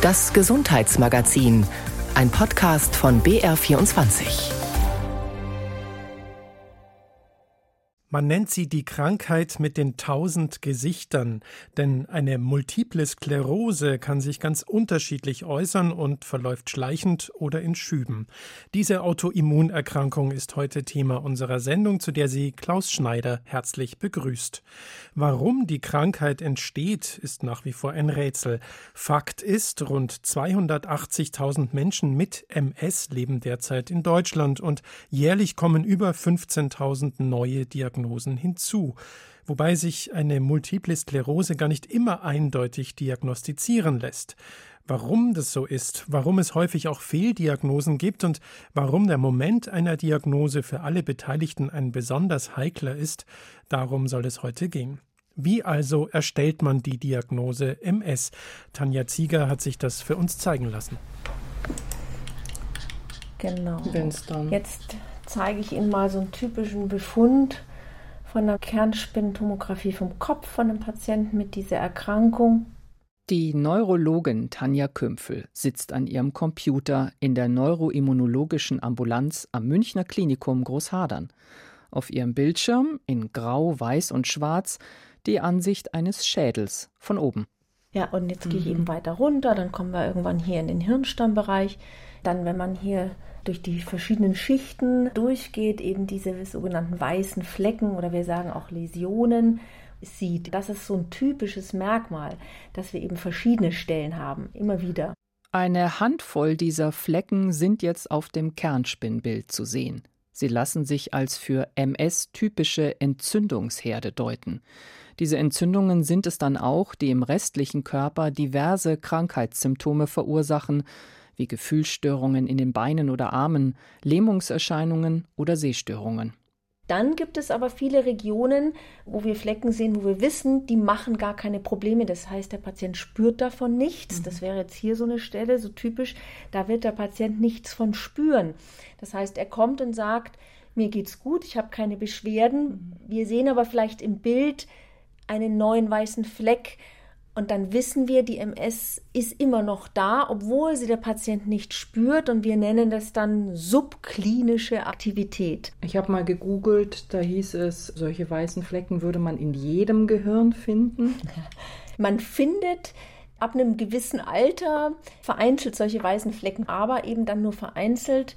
Das Gesundheitsmagazin, ein Podcast von BR24. Man nennt sie die Krankheit mit den tausend Gesichtern, denn eine multiple Sklerose kann sich ganz unterschiedlich äußern und verläuft schleichend oder in Schüben. Diese Autoimmunerkrankung ist heute Thema unserer Sendung, zu der sie Klaus Schneider herzlich begrüßt. Warum die Krankheit entsteht, ist nach wie vor ein Rätsel. Fakt ist, rund 280.000 Menschen mit MS leben derzeit in Deutschland und jährlich kommen über 15.000 neue Diagnosen Diagnosen hinzu, wobei sich eine Multiple Sklerose gar nicht immer eindeutig diagnostizieren lässt. Warum das so ist, warum es häufig auch Fehldiagnosen gibt und warum der Moment einer Diagnose für alle Beteiligten ein besonders heikler ist, darum soll es heute gehen. Wie also erstellt man die Diagnose MS? Tanja Zieger hat sich das für uns zeigen lassen. Genau. Jetzt zeige ich Ihnen mal so einen typischen Befund von der Kernspintomographie vom Kopf von einem Patienten mit dieser Erkrankung. Die Neurologin Tanja Kümpfel sitzt an ihrem Computer in der neuroimmunologischen Ambulanz am Münchner Klinikum Großhadern. Auf ihrem Bildschirm in Grau, Weiß und Schwarz die Ansicht eines Schädels von oben. Ja, und jetzt mhm. gehe ich mhm. eben weiter runter, dann kommen wir irgendwann hier in den Hirnstammbereich. Dann, wenn man hier durch die verschiedenen Schichten durchgeht, eben diese sogenannten weißen Flecken oder wir sagen auch Läsionen sieht. Das ist so ein typisches Merkmal, dass wir eben verschiedene Stellen haben, immer wieder. Eine Handvoll dieser Flecken sind jetzt auf dem Kernspinnbild zu sehen. Sie lassen sich als für MS typische Entzündungsherde deuten. Diese Entzündungen sind es dann auch, die im restlichen Körper diverse Krankheitssymptome verursachen, wie Gefühlsstörungen in den Beinen oder Armen, Lähmungserscheinungen oder Sehstörungen. Dann gibt es aber viele Regionen, wo wir Flecken sehen, wo wir wissen, die machen gar keine Probleme. Das heißt, der Patient spürt davon nichts. Mhm. Das wäre jetzt hier so eine Stelle, so typisch. Da wird der Patient nichts von spüren. Das heißt, er kommt und sagt, mir geht's gut, ich habe keine Beschwerden. Mhm. Wir sehen aber vielleicht im Bild einen neuen weißen Fleck und dann wissen wir, die MS ist immer noch da, obwohl sie der Patient nicht spürt. Und wir nennen das dann subklinische Aktivität. Ich habe mal gegoogelt, da hieß es, solche weißen Flecken würde man in jedem Gehirn finden. Man findet ab einem gewissen Alter vereinzelt solche weißen Flecken, aber eben dann nur vereinzelt.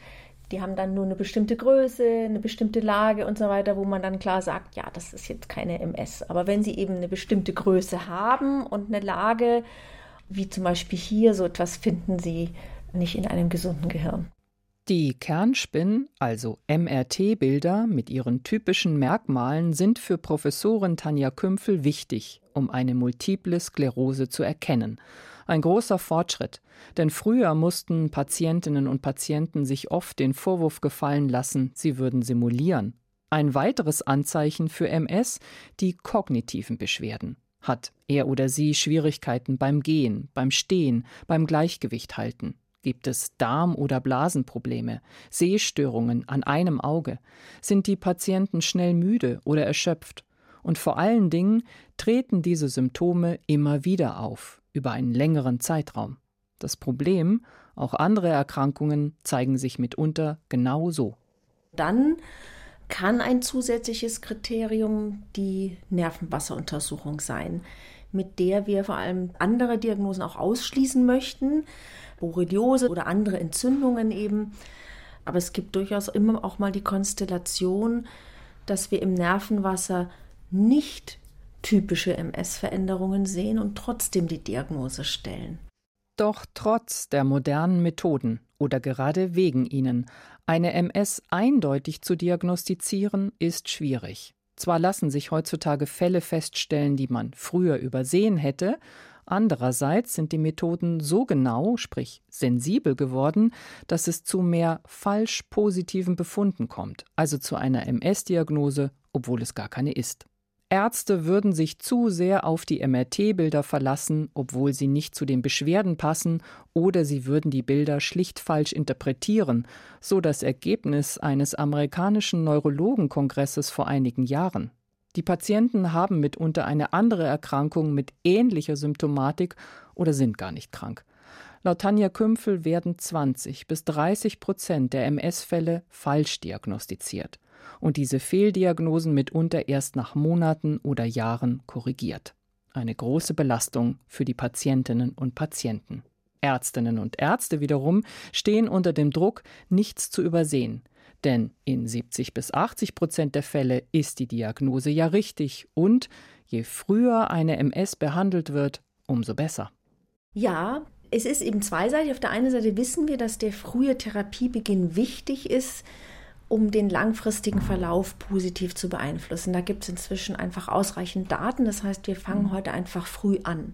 Die haben dann nur eine bestimmte Größe, eine bestimmte Lage und so weiter, wo man dann klar sagt, ja, das ist jetzt keine MS. Aber wenn sie eben eine bestimmte Größe haben und eine Lage, wie zum Beispiel hier, so etwas finden sie nicht in einem gesunden Gehirn. Die Kernspin, also MRT-Bilder mit ihren typischen Merkmalen, sind für Professorin Tanja Kümpfel wichtig, um eine multiple Sklerose zu erkennen. Ein großer Fortschritt, denn früher mussten Patientinnen und Patienten sich oft den Vorwurf gefallen lassen, sie würden simulieren. Ein weiteres Anzeichen für MS die kognitiven Beschwerden. Hat er oder sie Schwierigkeiten beim Gehen, beim Stehen, beim Gleichgewicht halten? Gibt es Darm- oder Blasenprobleme, Sehstörungen an einem Auge? Sind die Patienten schnell müde oder erschöpft? Und vor allen Dingen treten diese Symptome immer wieder auf, über einen längeren Zeitraum. Das Problem, auch andere Erkrankungen zeigen sich mitunter genau so. Dann kann ein zusätzliches Kriterium die Nervenwasseruntersuchung sein, mit der wir vor allem andere Diagnosen auch ausschließen möchten, Borreliose oder andere Entzündungen eben. Aber es gibt durchaus immer auch mal die Konstellation, dass wir im Nervenwasser nicht typische MS-Veränderungen sehen und trotzdem die Diagnose stellen. Doch trotz der modernen Methoden oder gerade wegen ihnen, eine MS eindeutig zu diagnostizieren, ist schwierig. Zwar lassen sich heutzutage Fälle feststellen, die man früher übersehen hätte, andererseits sind die Methoden so genau, sprich sensibel geworden, dass es zu mehr falsch positiven Befunden kommt, also zu einer MS-Diagnose, obwohl es gar keine ist. Ärzte würden sich zu sehr auf die MRT-Bilder verlassen, obwohl sie nicht zu den Beschwerden passen, oder sie würden die Bilder schlicht falsch interpretieren, so das Ergebnis eines amerikanischen Neurologenkongresses vor einigen Jahren. Die Patienten haben mitunter eine andere Erkrankung mit ähnlicher Symptomatik oder sind gar nicht krank. Laut Tanja Kümpfel werden 20 bis 30 Prozent der MS-Fälle falsch diagnostiziert und diese Fehldiagnosen mitunter erst nach Monaten oder Jahren korrigiert. Eine große Belastung für die Patientinnen und Patienten. Ärztinnen und Ärzte wiederum stehen unter dem Druck, nichts zu übersehen. Denn in 70 bis 80 Prozent der Fälle ist die Diagnose ja richtig und je früher eine MS behandelt wird, umso besser. Ja, es ist eben zweiseitig. Auf der einen Seite wissen wir, dass der frühe Therapiebeginn wichtig ist, um den langfristigen Verlauf positiv zu beeinflussen. Da gibt es inzwischen einfach ausreichend Daten. Das heißt, wir fangen heute einfach früh an.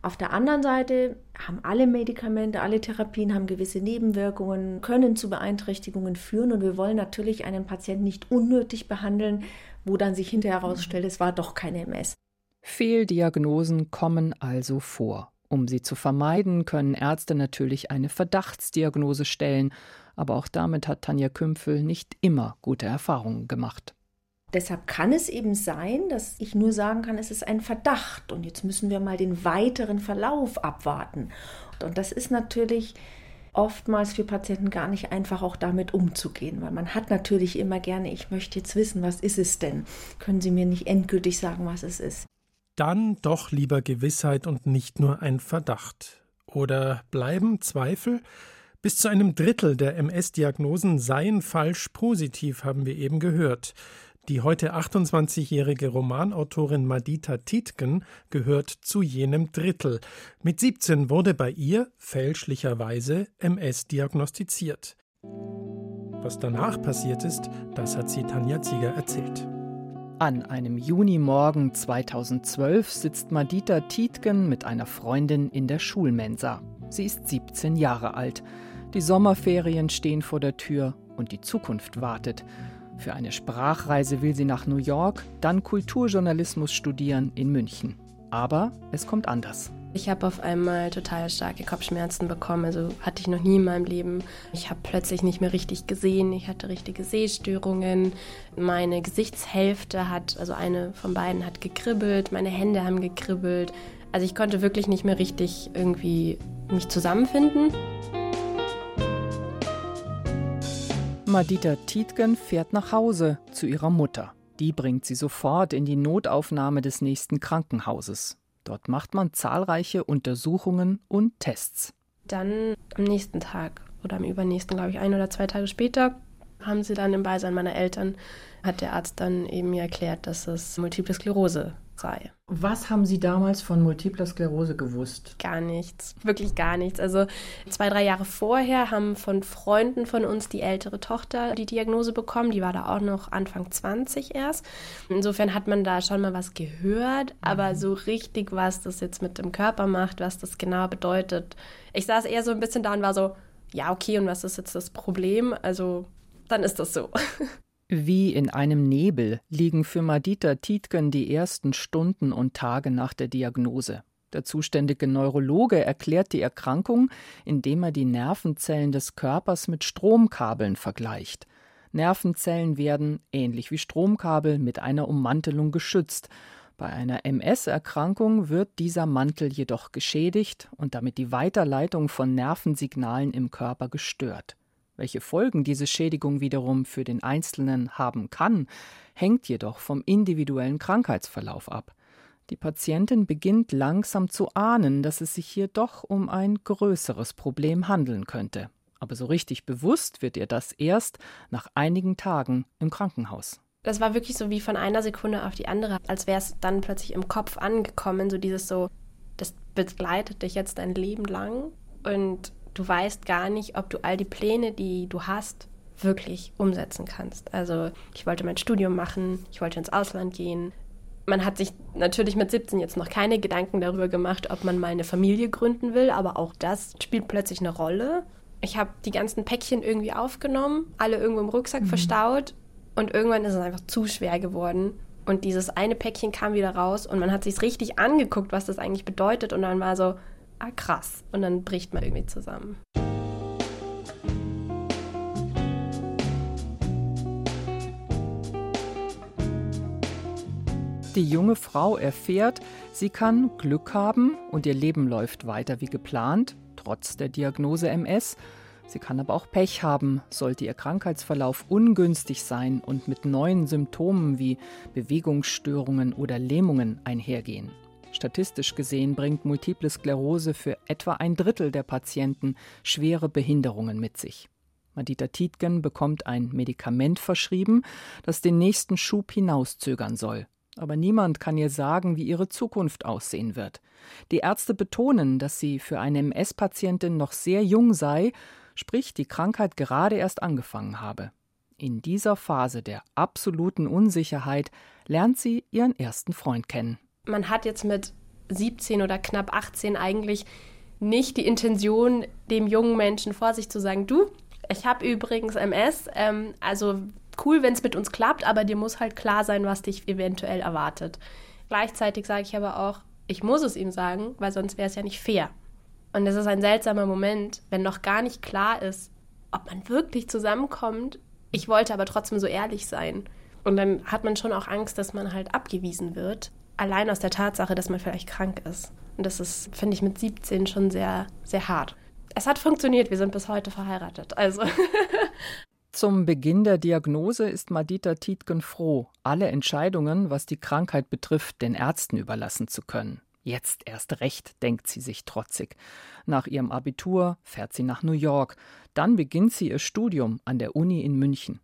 Auf der anderen Seite haben alle Medikamente, alle Therapien haben gewisse Nebenwirkungen, können zu Beeinträchtigungen führen und wir wollen natürlich einen Patienten nicht unnötig behandeln, wo dann sich hinterher herausstellt, es war doch keine MS. Fehldiagnosen kommen also vor. Um sie zu vermeiden, können Ärzte natürlich eine Verdachtsdiagnose stellen, aber auch damit hat Tanja Kümpfel nicht immer gute Erfahrungen gemacht. Deshalb kann es eben sein, dass ich nur sagen kann, es ist ein Verdacht und jetzt müssen wir mal den weiteren Verlauf abwarten. Und das ist natürlich oftmals für Patienten gar nicht einfach auch damit umzugehen, weil man hat natürlich immer gerne, ich möchte jetzt wissen, was ist es denn? Können Sie mir nicht endgültig sagen, was es ist? Dann doch lieber Gewissheit und nicht nur ein Verdacht. Oder bleiben Zweifel? Bis zu einem Drittel der MS-Diagnosen seien falsch positiv, haben wir eben gehört. Die heute 28-jährige Romanautorin Madita Tietgen gehört zu jenem Drittel. Mit 17 wurde bei ihr fälschlicherweise MS diagnostiziert. Was danach passiert ist, das hat sie Tanja Zieger erzählt. An einem Junimorgen 2012 sitzt Madita Tietgen mit einer Freundin in der Schulmensa. Sie ist 17 Jahre alt. Die Sommerferien stehen vor der Tür und die Zukunft wartet. Für eine Sprachreise will sie nach New York, dann Kulturjournalismus studieren in München. Aber es kommt anders. Ich habe auf einmal total starke Kopfschmerzen bekommen, also hatte ich noch nie in meinem Leben. Ich habe plötzlich nicht mehr richtig gesehen, ich hatte richtige Sehstörungen. Meine Gesichtshälfte hat, also eine von beiden hat gekribbelt, meine Hände haben gekribbelt. Also ich konnte wirklich nicht mehr richtig irgendwie mich zusammenfinden. Madita Tietgen fährt nach Hause zu ihrer Mutter. Die bringt sie sofort in die Notaufnahme des nächsten Krankenhauses. Dort macht man zahlreiche Untersuchungen und Tests. Dann am nächsten Tag oder am übernächsten, glaube ich, ein oder zwei Tage später, haben sie dann im Beisein meiner Eltern, hat der Arzt dann eben mir erklärt, dass es Multiple Sklerose sei. Was haben Sie damals von Multipler Sklerose gewusst? Gar nichts, wirklich gar nichts. Also zwei, drei Jahre vorher haben von Freunden von uns die ältere Tochter die Diagnose bekommen. Die war da auch noch Anfang 20 erst. Insofern hat man da schon mal was gehört, aber mhm. so richtig, was das jetzt mit dem Körper macht, was das genau bedeutet. Ich saß eher so ein bisschen da und war so, ja, okay, und was ist jetzt das Problem? Also dann ist das so. Wie in einem Nebel liegen für Madita Tietgen die ersten Stunden und Tage nach der Diagnose. Der zuständige Neurologe erklärt die Erkrankung, indem er die Nervenzellen des Körpers mit Stromkabeln vergleicht. Nervenzellen werden, ähnlich wie Stromkabel, mit einer Ummantelung geschützt. Bei einer MS-Erkrankung wird dieser Mantel jedoch geschädigt und damit die Weiterleitung von Nervensignalen im Körper gestört. Welche Folgen diese Schädigung wiederum für den Einzelnen haben kann, hängt jedoch vom individuellen Krankheitsverlauf ab. Die Patientin beginnt langsam zu ahnen, dass es sich hier doch um ein größeres Problem handeln könnte. Aber so richtig bewusst wird ihr das erst nach einigen Tagen im Krankenhaus. Das war wirklich so wie von einer Sekunde auf die andere, als wäre es dann plötzlich im Kopf angekommen, so dieses so, das begleitet dich jetzt dein Leben lang und du weißt gar nicht, ob du all die Pläne, die du hast, wirklich umsetzen kannst. Also ich wollte mein Studium machen, ich wollte ins Ausland gehen. Man hat sich natürlich mit 17 jetzt noch keine Gedanken darüber gemacht, ob man mal eine Familie gründen will, aber auch das spielt plötzlich eine Rolle. Ich habe die ganzen Päckchen irgendwie aufgenommen, alle irgendwo im Rucksack mhm. verstaut und irgendwann ist es einfach zu schwer geworden. Und dieses eine Päckchen kam wieder raus und man hat sich richtig angeguckt, was das eigentlich bedeutet und dann war so, ah krass. Und dann bricht man irgendwie zusammen. Die junge Frau erfährt, sie kann Glück haben und ihr Leben läuft weiter wie geplant. trotz der Diagnose MS. Sie kann aber auch Pech haben, sollte ihr Krankheitsverlauf ungünstig sein und mit neuen Symptomen wie Bewegungsstörungen oder Lähmungen einhergehen. Statistisch gesehen bringt Multiple Sklerose für etwa ein Drittel der Patienten schwere Behinderungen mit sich. Madita Tietgen bekommt ein Medikament verschrieben, das den nächsten Schub hinauszögern soll. Aber niemand kann ihr sagen, wie ihre Zukunft aussehen wird. Die Ärzte betonen, dass sie für eine MS-Patientin noch sehr jung sei sprich die Krankheit gerade erst angefangen habe. In dieser Phase der absoluten Unsicherheit lernt sie ihren ersten Freund kennen. Man hat jetzt mit 17 oder knapp 18 eigentlich nicht die Intention, dem jungen Menschen vor sich zu sagen, du, ich habe übrigens MS, ähm, also cool, wenn es mit uns klappt, aber dir muss halt klar sein, was dich eventuell erwartet. Gleichzeitig sage ich aber auch, ich muss es ihm sagen, weil sonst wäre es ja nicht fair. Und es ist ein seltsamer Moment, wenn noch gar nicht klar ist, ob man wirklich zusammenkommt. Ich wollte aber trotzdem so ehrlich sein. Und dann hat man schon auch Angst, dass man halt abgewiesen wird. Allein aus der Tatsache, dass man vielleicht krank ist. Und das ist, finde ich, mit 17 schon sehr, sehr hart. Es hat funktioniert, wir sind bis heute verheiratet. Also. Zum Beginn der Diagnose ist Madita Tietgen froh, alle Entscheidungen, was die Krankheit betrifft, den Ärzten überlassen zu können. Jetzt erst recht, denkt sie sich trotzig. Nach ihrem Abitur fährt sie nach New York, dann beginnt sie ihr Studium an der Uni in München.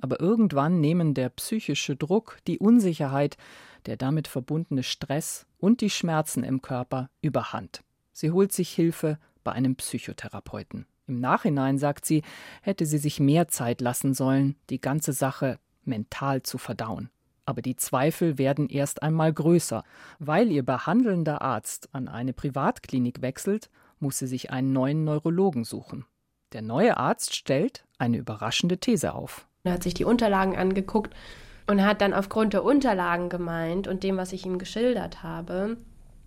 Aber irgendwann nehmen der psychische Druck, die Unsicherheit, der damit verbundene Stress und die Schmerzen im Körper überhand. Sie holt sich Hilfe bei einem Psychotherapeuten. Im Nachhinein, sagt sie, hätte sie sich mehr Zeit lassen sollen, die ganze Sache mental zu verdauen. Aber die Zweifel werden erst einmal größer. Weil ihr behandelnder Arzt an eine Privatklinik wechselt, muss sie sich einen neuen Neurologen suchen. Der neue Arzt stellt eine überraschende These auf. Er hat sich die Unterlagen angeguckt und hat dann aufgrund der Unterlagen gemeint und dem, was ich ihm geschildert habe,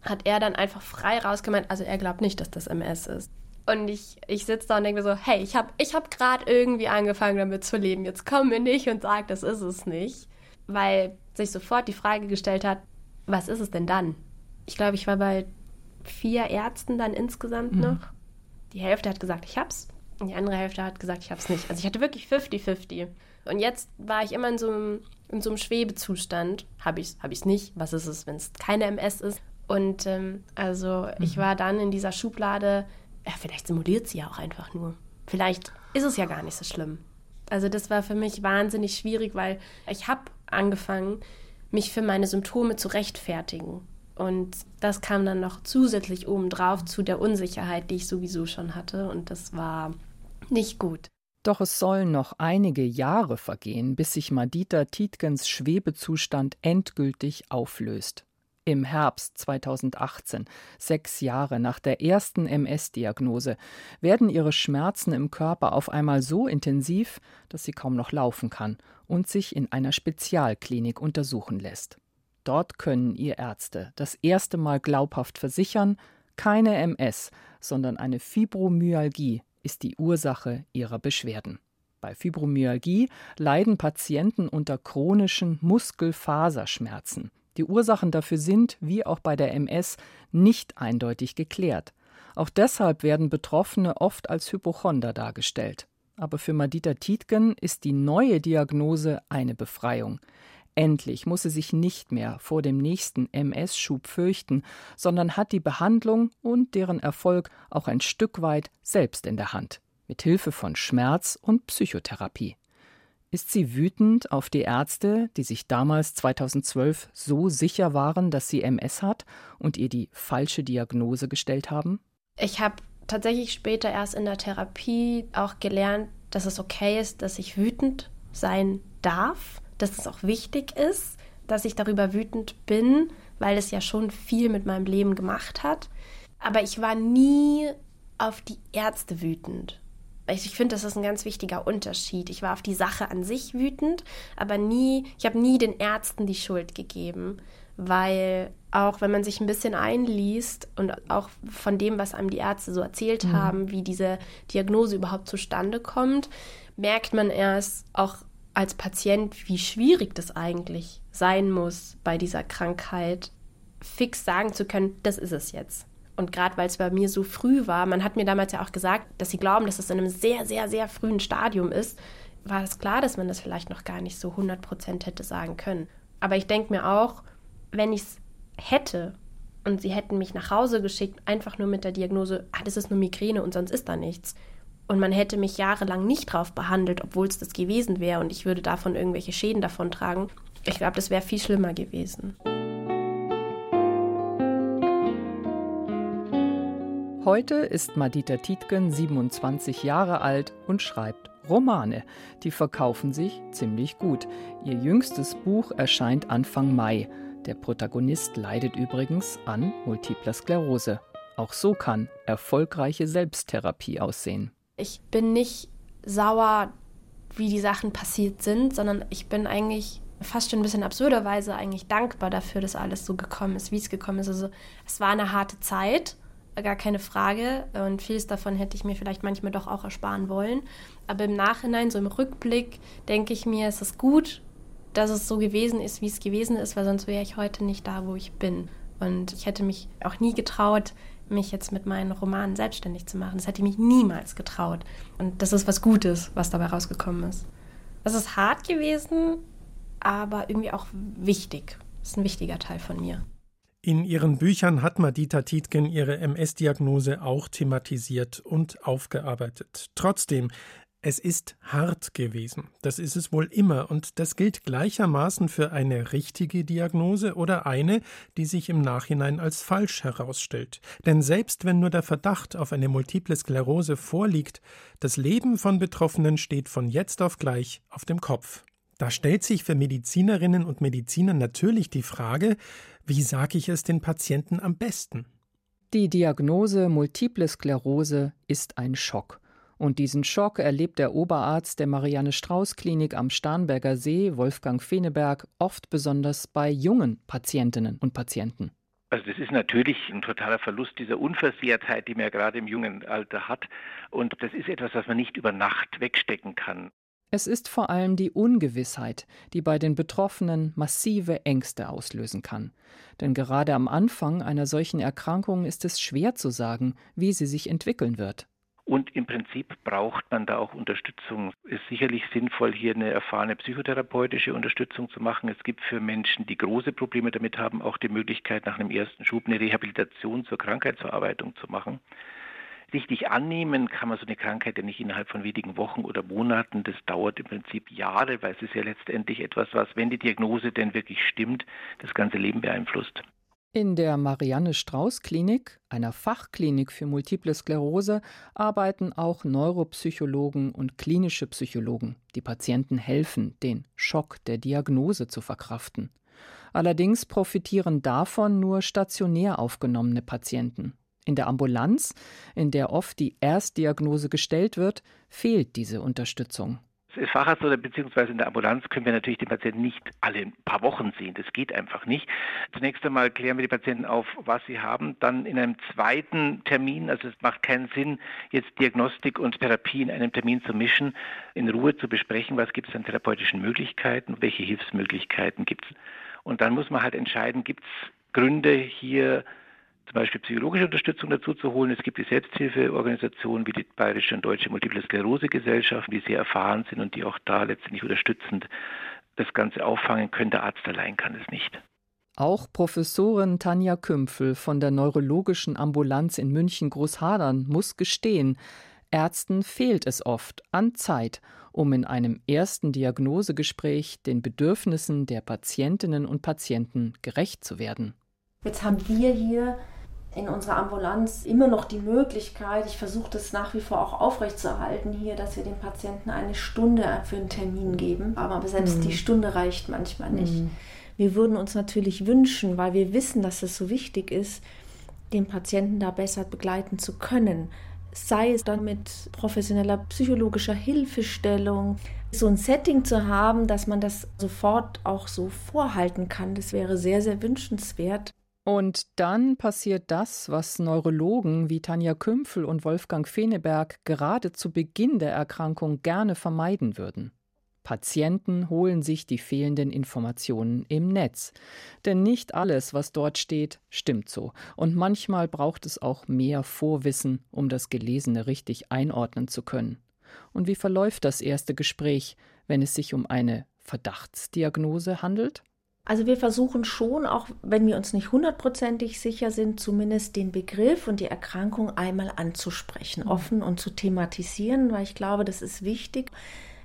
hat er dann einfach frei rausgemeint, also er glaubt nicht, dass das MS ist. Und ich, ich sitze da und denke mir so, hey, ich habe ich hab gerade irgendwie angefangen damit zu leben. Jetzt komm mir nicht und sag, das ist es nicht weil sich sofort die Frage gestellt hat, was ist es denn dann? Ich glaube, ich war bei vier Ärzten dann insgesamt mhm. noch. Die Hälfte hat gesagt, ich hab's. Und die andere Hälfte hat gesagt, ich hab's nicht. Also ich hatte wirklich 50-50. Und jetzt war ich immer in so einem, in so einem Schwebezustand. Habe ich's, hab ich's nicht? Was ist es, wenn es keine MS ist? Und ähm, also mhm. ich war dann in dieser Schublade, ja, vielleicht simuliert sie ja auch einfach nur. Vielleicht ist es ja gar nicht so schlimm. Also das war für mich wahnsinnig schwierig, weil ich habe angefangen, mich für meine Symptome zu rechtfertigen. Und das kam dann noch zusätzlich obendrauf zu der Unsicherheit, die ich sowieso schon hatte. Und das war nicht gut. Doch es sollen noch einige Jahre vergehen, bis sich Madita Tietgens Schwebezustand endgültig auflöst im Herbst 2018, sechs Jahre nach der ersten MS-Diagnose, werden ihre Schmerzen im Körper auf einmal so intensiv, dass sie kaum noch laufen kann und sich in einer Spezialklinik untersuchen lässt. Dort können ihr Ärzte das erste Mal glaubhaft versichern, keine MS, sondern eine Fibromyalgie ist die Ursache ihrer Beschwerden. Bei Fibromyalgie leiden Patienten unter chronischen Muskelfaserschmerzen. Die Ursachen dafür sind, wie auch bei der MS, nicht eindeutig geklärt. Auch deshalb werden Betroffene oft als Hypochonder dargestellt. Aber für Madita Tietgen ist die neue Diagnose eine Befreiung. Endlich muss sie sich nicht mehr vor dem nächsten MS-Schub fürchten, sondern hat die Behandlung und deren Erfolg auch ein Stück weit selbst in der Hand, mit Hilfe von Schmerz und Psychotherapie. Ist sie wütend auf die Ärzte, die sich damals 2012 so sicher waren, dass sie MS hat und ihr die falsche Diagnose gestellt haben? Ich habe tatsächlich später erst in der Therapie auch gelernt, dass es okay ist, dass ich wütend sein darf, dass es auch wichtig ist, dass ich darüber wütend bin, weil es ja schon viel mit meinem Leben gemacht hat. Aber ich war nie auf die Ärzte wütend ich finde, das ist ein ganz wichtiger Unterschied. Ich war auf die Sache an sich wütend, aber nie, ich habe nie den Ärzten die Schuld gegeben, weil auch wenn man sich ein bisschen einliest und auch von dem, was einem die Ärzte so erzählt mhm. haben, wie diese Diagnose überhaupt zustande kommt, merkt man erst auch als Patient, wie schwierig das eigentlich sein muss bei dieser Krankheit, fix sagen zu können, das ist es jetzt. Und gerade weil es bei mir so früh war, man hat mir damals ja auch gesagt, dass sie glauben, dass es in einem sehr, sehr, sehr frühen Stadium ist, war es klar, dass man das vielleicht noch gar nicht so 100 Prozent hätte sagen können. Aber ich denke mir auch, wenn ich es hätte und sie hätten mich nach Hause geschickt, einfach nur mit der Diagnose, ah, das ist nur Migräne und sonst ist da nichts. Und man hätte mich jahrelang nicht drauf behandelt, obwohl es das gewesen wäre und ich würde davon irgendwelche Schäden davon tragen. Ich glaube, das wäre viel schlimmer gewesen. Heute ist Madita Tietgen 27 Jahre alt und schreibt Romane. Die verkaufen sich ziemlich gut. Ihr jüngstes Buch erscheint Anfang Mai. Der Protagonist leidet übrigens an multipler Sklerose. Auch so kann erfolgreiche Selbsttherapie aussehen. Ich bin nicht sauer, wie die Sachen passiert sind, sondern ich bin eigentlich fast schon ein bisschen absurderweise eigentlich dankbar dafür, dass alles so gekommen ist, wie es gekommen ist. Also es war eine harte Zeit gar keine Frage. Und vieles davon hätte ich mir vielleicht manchmal doch auch ersparen wollen. Aber im Nachhinein, so im Rückblick, denke ich mir, es ist gut, dass es so gewesen ist, wie es gewesen ist, weil sonst wäre ich heute nicht da, wo ich bin. Und ich hätte mich auch nie getraut, mich jetzt mit meinen Romanen selbstständig zu machen. Das hätte ich mich niemals getraut. Und das ist was Gutes, was dabei rausgekommen ist. Es ist hart gewesen, aber irgendwie auch wichtig. Das ist ein wichtiger Teil von mir. In ihren Büchern hat Madita Tietgen ihre MS-Diagnose auch thematisiert und aufgearbeitet. Trotzdem, es ist hart gewesen. Das ist es wohl immer und das gilt gleichermaßen für eine richtige Diagnose oder eine, die sich im Nachhinein als falsch herausstellt. Denn selbst wenn nur der Verdacht auf eine multiple Sklerose vorliegt, das Leben von Betroffenen steht von jetzt auf gleich auf dem Kopf. Da stellt sich für Medizinerinnen und Mediziner natürlich die Frage, wie sage ich es den Patienten am besten? Die Diagnose Multiple Sklerose ist ein Schock. Und diesen Schock erlebt der Oberarzt der Marianne Strauß Klinik am Starnberger See, Wolfgang Feneberg, oft besonders bei jungen Patientinnen und Patienten. Also das ist natürlich ein totaler Verlust dieser Unversehrtheit, die man ja gerade im jungen Alter hat. Und das ist etwas, was man nicht über Nacht wegstecken kann. Es ist vor allem die Ungewissheit, die bei den Betroffenen massive Ängste auslösen kann. Denn gerade am Anfang einer solchen Erkrankung ist es schwer zu sagen, wie sie sich entwickeln wird. Und im Prinzip braucht man da auch Unterstützung. Es ist sicherlich sinnvoll, hier eine erfahrene psychotherapeutische Unterstützung zu machen. Es gibt für Menschen, die große Probleme damit haben, auch die Möglichkeit, nach einem ersten Schub eine Rehabilitation zur Krankheitsverarbeitung zu machen richtig annehmen kann man so eine Krankheit ja nicht innerhalb von wenigen Wochen oder Monaten. Das dauert im Prinzip Jahre, weil es ist ja letztendlich etwas, was, wenn die Diagnose denn wirklich stimmt, das ganze Leben beeinflusst. In der Marianne Strauß Klinik, einer Fachklinik für multiple Sklerose, arbeiten auch Neuropsychologen und klinische Psychologen, die Patienten helfen, den Schock der Diagnose zu verkraften. Allerdings profitieren davon nur stationär aufgenommene Patienten. In der Ambulanz, in der oft die Erstdiagnose gestellt wird, fehlt diese Unterstützung. Als Facharzt oder beziehungsweise in der Ambulanz können wir natürlich den Patienten nicht alle ein paar Wochen sehen. Das geht einfach nicht. Zunächst einmal klären wir die Patienten auf, was sie haben. Dann in einem zweiten Termin, also es macht keinen Sinn, jetzt Diagnostik und Therapie in einem Termin zu mischen, in Ruhe zu besprechen, was gibt es an therapeutischen Möglichkeiten, welche Hilfsmöglichkeiten gibt es. Und dann muss man halt entscheiden, gibt es Gründe hier zum Beispiel psychologische Unterstützung dazu zu holen. Es gibt die Selbsthilfeorganisationen wie die Bayerische und Deutsche Multiple Sklerose Gesellschaft, die sehr erfahren sind und die auch da letztendlich unterstützend das Ganze auffangen können. Der Arzt allein kann es nicht. Auch Professorin Tanja Kümpfel von der Neurologischen Ambulanz in München Großhadern muss gestehen, Ärzten fehlt es oft an Zeit, um in einem ersten Diagnosegespräch den Bedürfnissen der Patientinnen und Patienten gerecht zu werden. Jetzt haben wir hier in unserer Ambulanz immer noch die Möglichkeit, ich versuche das nach wie vor auch aufrechtzuerhalten hier, dass wir den Patienten eine Stunde für einen Termin geben. Aber selbst mhm. die Stunde reicht manchmal nicht. Mhm. Wir würden uns natürlich wünschen, weil wir wissen, dass es so wichtig ist, den Patienten da besser begleiten zu können. Sei es dann mit professioneller psychologischer Hilfestellung, so ein Setting zu haben, dass man das sofort auch so vorhalten kann, das wäre sehr, sehr wünschenswert. Und dann passiert das, was Neurologen wie Tanja Kümpfel und Wolfgang Feneberg gerade zu Beginn der Erkrankung gerne vermeiden würden. Patienten holen sich die fehlenden Informationen im Netz. Denn nicht alles, was dort steht, stimmt so. Und manchmal braucht es auch mehr Vorwissen, um das Gelesene richtig einordnen zu können. Und wie verläuft das erste Gespräch, wenn es sich um eine Verdachtsdiagnose handelt? Also wir versuchen schon, auch wenn wir uns nicht hundertprozentig sicher sind, zumindest den Begriff und die Erkrankung einmal anzusprechen, mhm. offen und zu thematisieren, weil ich glaube, das ist wichtig.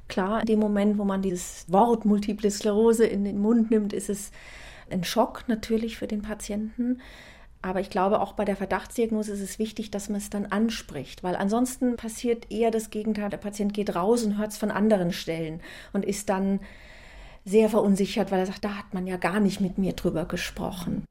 Klar, in dem Moment, wo man dieses Wort Multiple Sklerose in den Mund nimmt, ist es ein Schock natürlich für den Patienten. Aber ich glaube, auch bei der Verdachtsdiagnose ist es wichtig, dass man es dann anspricht, weil ansonsten passiert eher das Gegenteil. Der Patient geht raus und hört es von anderen Stellen und ist dann sehr verunsichert, weil er sagt, da hat man ja gar nicht mit mir drüber gesprochen.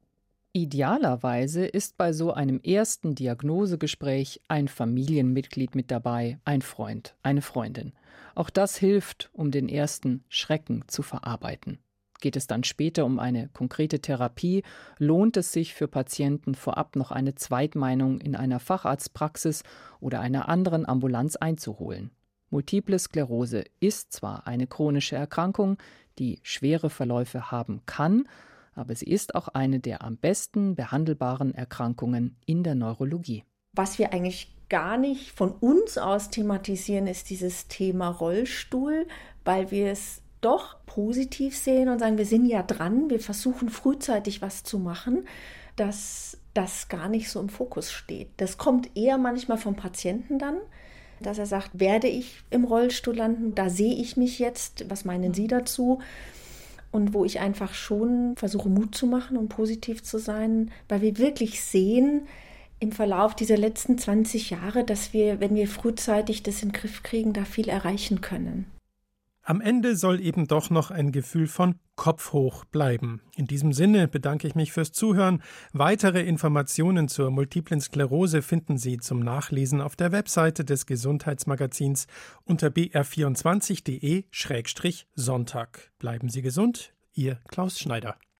Idealerweise ist bei so einem ersten Diagnosegespräch ein Familienmitglied mit dabei, ein Freund, eine Freundin. Auch das hilft, um den ersten Schrecken zu verarbeiten. Geht es dann später um eine konkrete Therapie, lohnt es sich für Patienten vorab noch eine Zweitmeinung in einer Facharztpraxis oder einer anderen Ambulanz einzuholen. Multiple Sklerose ist zwar eine chronische Erkrankung, die schwere Verläufe haben kann, aber sie ist auch eine der am besten behandelbaren Erkrankungen in der Neurologie. Was wir eigentlich gar nicht von uns aus thematisieren, ist dieses Thema Rollstuhl, weil wir es doch positiv sehen und sagen, wir sind ja dran, wir versuchen frühzeitig was zu machen, dass das gar nicht so im Fokus steht. Das kommt eher manchmal vom Patienten dann, dass er sagt, werde ich im Rollstuhl landen? Da sehe ich mich jetzt. Was meinen Sie dazu? Und wo ich einfach schon versuche, Mut zu machen und positiv zu sein, weil wir wirklich sehen im Verlauf dieser letzten 20 Jahre, dass wir, wenn wir frühzeitig das in den Griff kriegen, da viel erreichen können. Am Ende soll eben doch noch ein Gefühl von Kopf hoch bleiben. In diesem Sinne bedanke ich mich fürs Zuhören. Weitere Informationen zur multiplen Sklerose finden Sie zum Nachlesen auf der Webseite des Gesundheitsmagazins unter br24.de-sonntag. Bleiben Sie gesund, Ihr Klaus Schneider.